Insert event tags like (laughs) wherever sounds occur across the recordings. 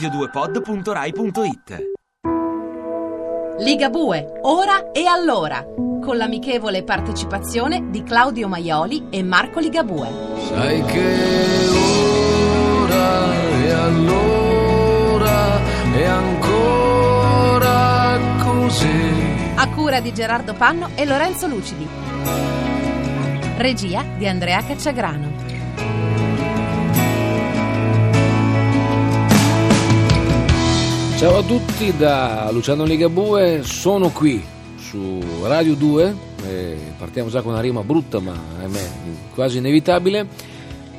radio2pod.rai.it Ligabue, ora e allora, con l'amichevole partecipazione di Claudio Maioli e Marco Ligabue. Sai che ora e allora è ancora così. A cura di Gerardo Panno e Lorenzo Lucidi. Regia di Andrea Cacciagrano. Ciao a tutti da Luciano Ligabue, sono qui su Radio 2, eh, partiamo già con una rima brutta ma ahimè, quasi inevitabile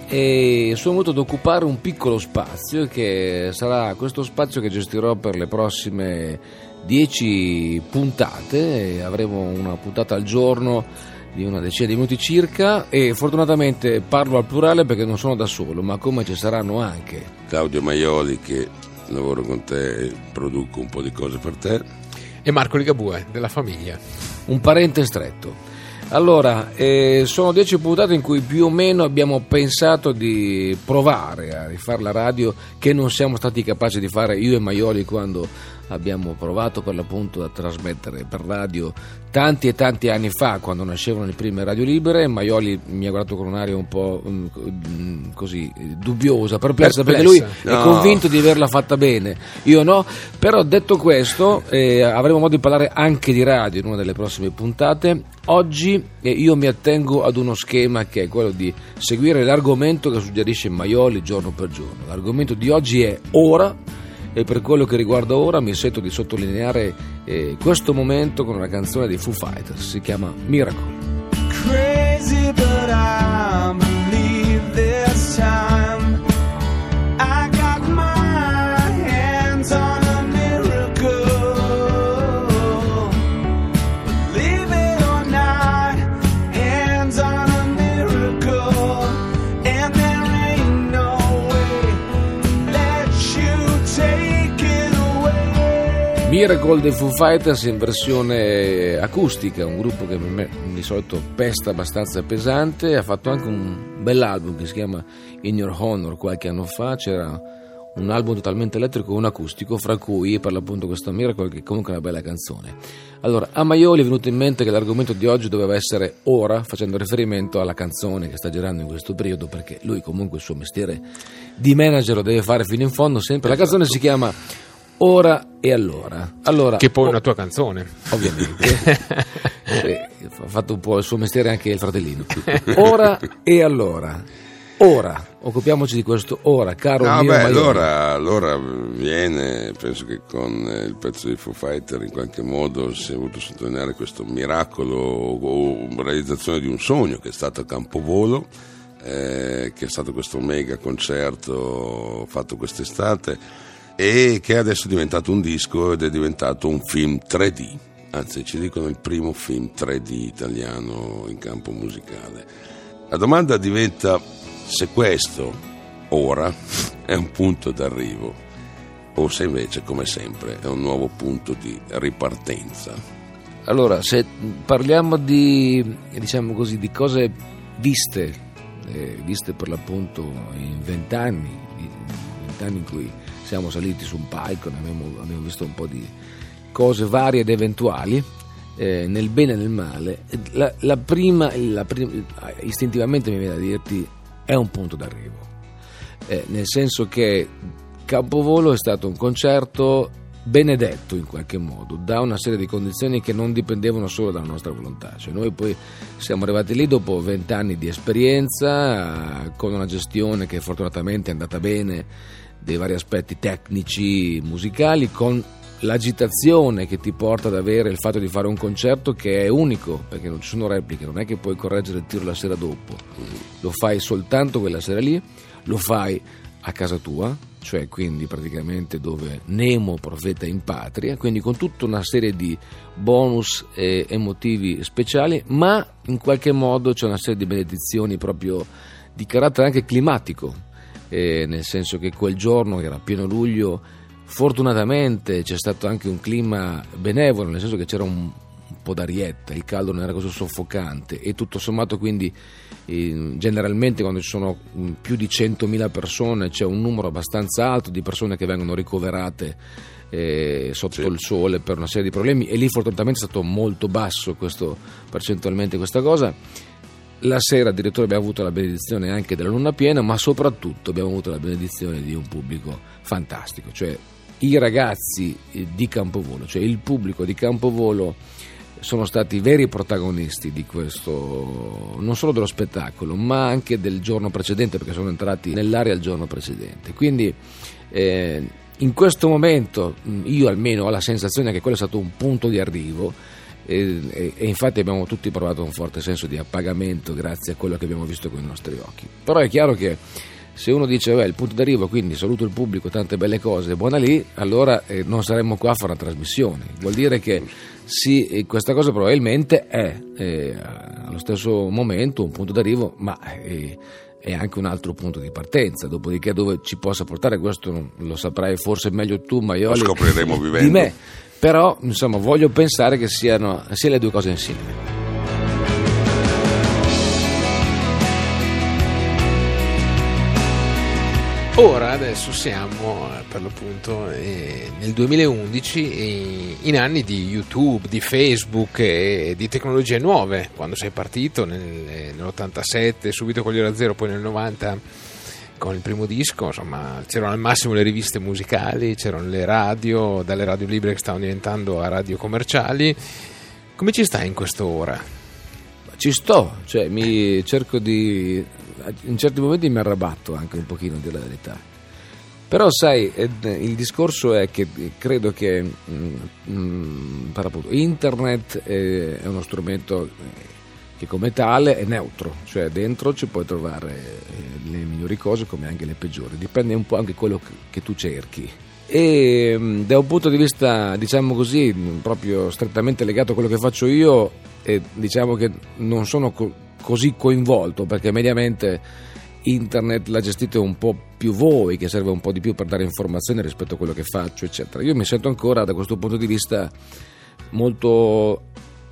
e sono venuto ad occupare un piccolo spazio che sarà questo spazio che gestirò per le prossime 10 puntate, avremo una puntata al giorno di una decina di minuti circa e fortunatamente parlo al plurale perché non sono da solo ma come ci saranno anche Claudio Maioli che lavoro con te e produco un po' di cose per te. E Marco Ligabue, della famiglia. Un parente stretto. Allora, eh, sono dieci puntate in cui più o meno abbiamo pensato di provare a rifare la radio che non siamo stati capaci di fare io e Maioli quando abbiamo provato per l'appunto a trasmettere per radio tanti e tanti anni fa quando nascevano le prime radio libere. Maioli mi ha guardato con un'aria un po' um, così dubbiosa, perplessa, perché lui no. è convinto di averla fatta bene. Io no, però detto questo eh, avremo modo di parlare anche di radio in una delle prossime puntate. Oggi eh, io mi attengo ad uno schema che è quello di seguire l'argomento che suggerisce Maioli giorno per giorno. L'argomento di oggi è ora e per quello che riguarda ora mi sento di sottolineare eh, questo momento con una canzone dei Foo Fighters, si chiama Miracle. Crazy, but I believe this time. Miracle dei Foo Fighters in versione acustica, un gruppo che per me di solito pesta abbastanza pesante, ha fatto anche un bell'album che si chiama In Your Honor qualche anno fa, c'era un album totalmente elettrico e un acustico, fra cui per l'appunto questo Miracle che è comunque è una bella canzone. Allora, a Maioli è venuto in mente che l'argomento di oggi doveva essere ora, facendo riferimento alla canzone che sta girando in questo periodo, perché lui comunque il suo mestiere di manager lo deve fare fino in fondo sempre. La canzone si chiama Ora e allora. allora che poi è oh, una tua canzone. Ovviamente. (laughs) ha fatto un po' il suo mestiere anche il fratellino. (laughs) Ora e allora. Ora, occupiamoci di questo ora, caro no, mio beh, allora, allora, viene, penso che con il pezzo di Foo Fighter in qualche modo si è voluto sottolineare questo miracolo o realizzazione di un sogno che è stato a Campovolo, eh, che è stato questo mega concerto fatto quest'estate e che adesso è diventato un disco ed è diventato un film 3D, anzi ci dicono il primo film 3D italiano in campo musicale. La domanda diventa se questo ora (laughs) è un punto d'arrivo o se invece, come sempre, è un nuovo punto di ripartenza. Allora, se parliamo di, diciamo così, di cose viste, eh, viste per l'appunto in vent'anni, vent'anni in cui siamo saliti su un palco, abbiamo, abbiamo visto un po' di cose varie ed eventuali, eh, nel bene e nel male. La, la, prima, la prima, istintivamente mi viene da dirti, è un punto d'arrivo, eh, nel senso che Campovolo è stato un concerto benedetto in qualche modo da una serie di condizioni che non dipendevano solo dalla nostra volontà. Cioè noi poi siamo arrivati lì dopo vent'anni di esperienza, con una gestione che fortunatamente è andata bene dei vari aspetti tecnici, musicali, con l'agitazione che ti porta ad avere il fatto di fare un concerto che è unico, perché non ci sono repliche, non è che puoi correggere il tiro la sera dopo, lo fai soltanto quella sera lì, lo fai a casa tua, cioè quindi praticamente dove Nemo profeta in patria, quindi con tutta una serie di bonus e emotivi speciali, ma in qualche modo c'è una serie di benedizioni proprio di carattere anche climatico, eh, nel senso che quel giorno, che era pieno luglio, fortunatamente c'è stato anche un clima benevolo, nel senso che c'era un po' d'arietta, il caldo non era così soffocante e tutto sommato quindi eh, generalmente quando ci sono mh, più di 100.000 persone c'è un numero abbastanza alto di persone che vengono ricoverate eh, sotto Sì. il sole per una serie di problemi e lì fortunatamente è stato molto basso questo, percentualmente questa cosa. La sera addirittura abbiamo avuto la benedizione anche della luna piena, ma soprattutto abbiamo avuto la benedizione di un pubblico fantastico, cioè i ragazzi eh, di Campovolo, cioè il pubblico di Campovolo sono stati veri protagonisti di questo, non solo dello spettacolo, ma anche del giorno precedente, perché sono entrati nell'area il giorno precedente. Quindi eh, in questo momento io almeno ho la sensazione che quello è stato un punto di arrivo e, e- infatti abbiamo tutti provato un forte senso di appagamento grazie a quello che abbiamo visto con i nostri occhi. Però è chiaro che se uno dice beh il punto d'arrivo quindi saluto il pubblico, tante belle cose, buona lì, allora eh, non saremmo qua a fare una trasmissione. Vuol dire che sì, questa cosa probabilmente è eh, allo stesso momento un punto d'arrivo, ma eh, è anche un altro punto di partenza. Dopodiché dove ci possa portare questo lo saprai forse meglio tu, Maioli, Lo scopriremo (laughs) di vivendo. me. Però insomma voglio pensare che siano sia le due cose insieme. Ora adesso siamo eh, per l'appunto eh, nel 2011 eh, in anni di YouTube, di Facebook e di tecnologie nuove. Quando sei partito nel, eh, nell'87, subito con gli Ora Zero, poi nel 90 con il primo disco, insomma, c'erano al massimo le riviste musicali, c'erano le radio, dalle radio libere che stavano diventando a radio commerciali. Come ci stai in quest'ora? Ci sto, cioè mi cerco di. in certi momenti mi arrabatto anche un pochino, a dire la verità. Però sai, il discorso è che credo che mm, mm, per appunto, internet è, uno strumento che come tale è neutro, cioè dentro ci puoi trovare eh, le migliori cose come anche le peggiori, dipende un po' anche quello che, tu cerchi. E mm, da un punto di vista, diciamo così, mm, proprio strettamente legato a quello che faccio io, eh, diciamo che non sono co- così coinvolto perché mediamente internet la gestite un po' più voi, che serve un po' di più per dare informazioni rispetto a quello che faccio, eccetera. Io mi sento ancora da questo punto di vista molto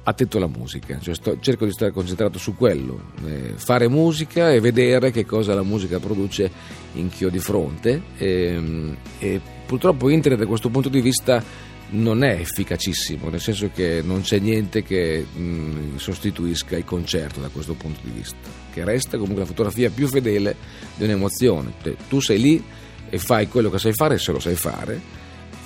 attento alla musica, cioè sto- cerco di stare concentrato su quello, eh, fare musica e vedere che cosa la musica produce in chi ho di fronte. ehm, E, purtroppo internet da questo punto di vista non è efficacissimo, nel senso che non c'è niente che mh, sostituisca il concerto da questo punto di vista, che resta comunque la fotografia più fedele di un'emozione. Cioè, tu sei lì e fai quello che sai fare se lo sai fare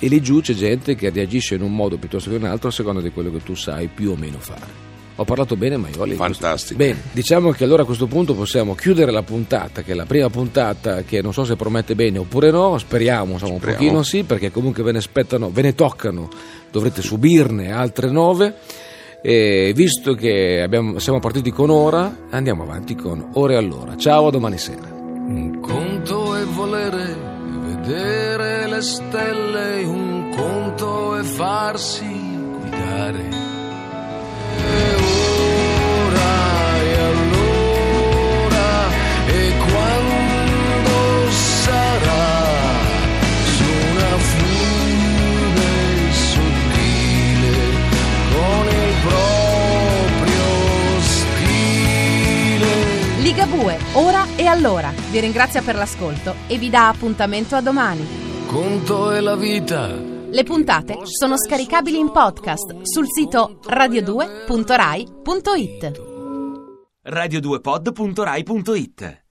e lì giù c'è gente che reagisce in un modo piuttosto che in un altro a seconda di quello che tu sai più o meno fare. Ho parlato bene, Maioli? Fantastico. Bene, diciamo che allora a questo punto possiamo chiudere la puntata, che è la prima puntata che non so se promette bene oppure no, speriamo, insomma, un Speriamo. pochino sì, perché comunque ve ne aspettano, ve ne toccano, dovrete subirne altre nove. E visto che abbiamo- siamo partiti con ora, andiamo avanti con ore all'ora. Ciao, a domani sera. Un conto è volere vedere stelle, un conto è farsi guidare. E ora e allora e quando sarà su una fune sottile con il proprio stile. Ligabue, ora e allora. Vi ringrazia per l'ascolto e vi dà appuntamento a domani. Conto è la vita. Le puntate sono scaricabili in podcast sul sito radio2.rai.it. radio2pod.rai.it